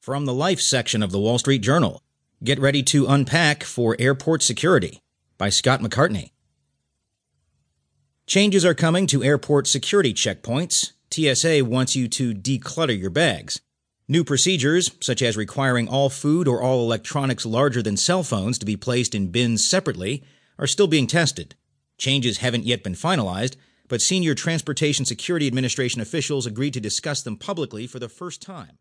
From the Life section of the Wall Street Journal. Get ready to unpack for airport security by Scott McCartney. Changes are coming to airport security checkpoints. TSA wants you to declutter your bags. New procedures, such as requiring all food or all electronics larger than cell phones to be placed in bins separately, are still being tested. Changes haven't yet been finalized, but senior Transportation Security Administration officials agreed to discuss them publicly for the first time.